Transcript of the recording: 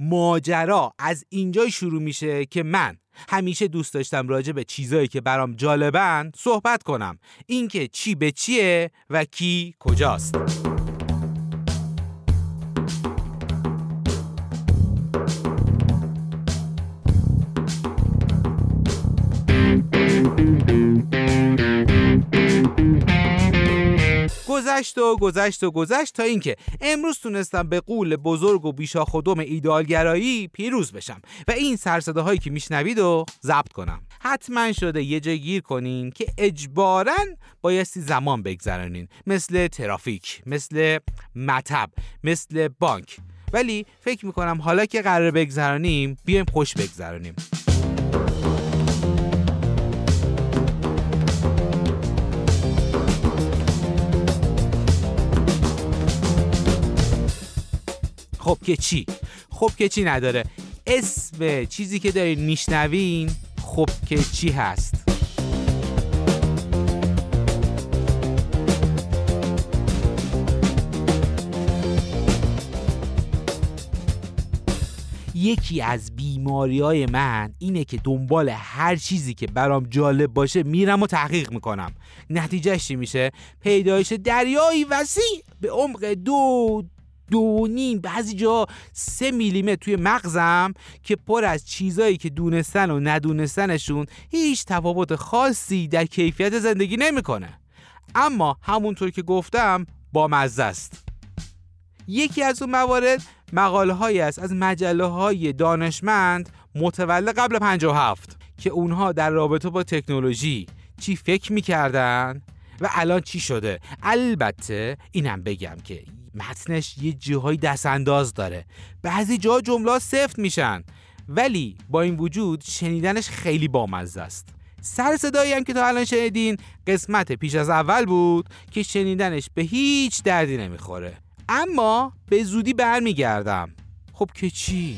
ماجرا از اینجا شروع میشه که من همیشه دوست داشتم راجع به چیزایی که برام جالبن صحبت کنم. اینکه چی به چیه و کی کجاست. گذشت و گذشت و گذشت تا اینکه امروز تونستم به قول بزرگ و بیشا خودم ایدالگرایی پیروز بشم و این سرسده هایی که میشنوید و ضبط کنم. حتما شده یه جای گیر کنین که اجبارا بایستی زمان بگذرانین مثل ترافیک مثل مطب مثل بانک. ولی فکر می‌کنم حالا که قرار بگذرانیم بیایم خوش بگذرانیم خب که چی؟ خب که چی نداره. اسم چیزی که دارین میشنوین خب که چی هست؟ یکی از بیماری های من اینه که دنبال هر چیزی که برام جالب باشه میرم و تحقیق می‌کنم. نتیجهش چی میشه؟ پیدایش دریایی وسیع به عمق دو دو نیم بعضی جا سه میلیمتر توی مغزم که پر از چیزایی که دونستن و ندونستنشون هیچ تفاوت خاصی در کیفیت زندگی نمی‌کنه. اما همونطور که گفتم با مزه است. یکی از اون موارد مقاله هایی است از مجله های دانشمند متولد قبل 57 که اونها در رابطه با تکنولوژی چی فکر می‌کردن و الان چی شده. البته اینم بگم که متنش یه جاهای دست انداز داره. بعضی جا جمله سفت میشن. ولی با این وجود شنیدنش خیلی بامزه است. سر صدایی هم که تا الان شنیدین قسمت پیش از اول بود که شنیدنش به هیچ دردی نمی‌خوره. اما به زودی برمیگردم. خب که چی؟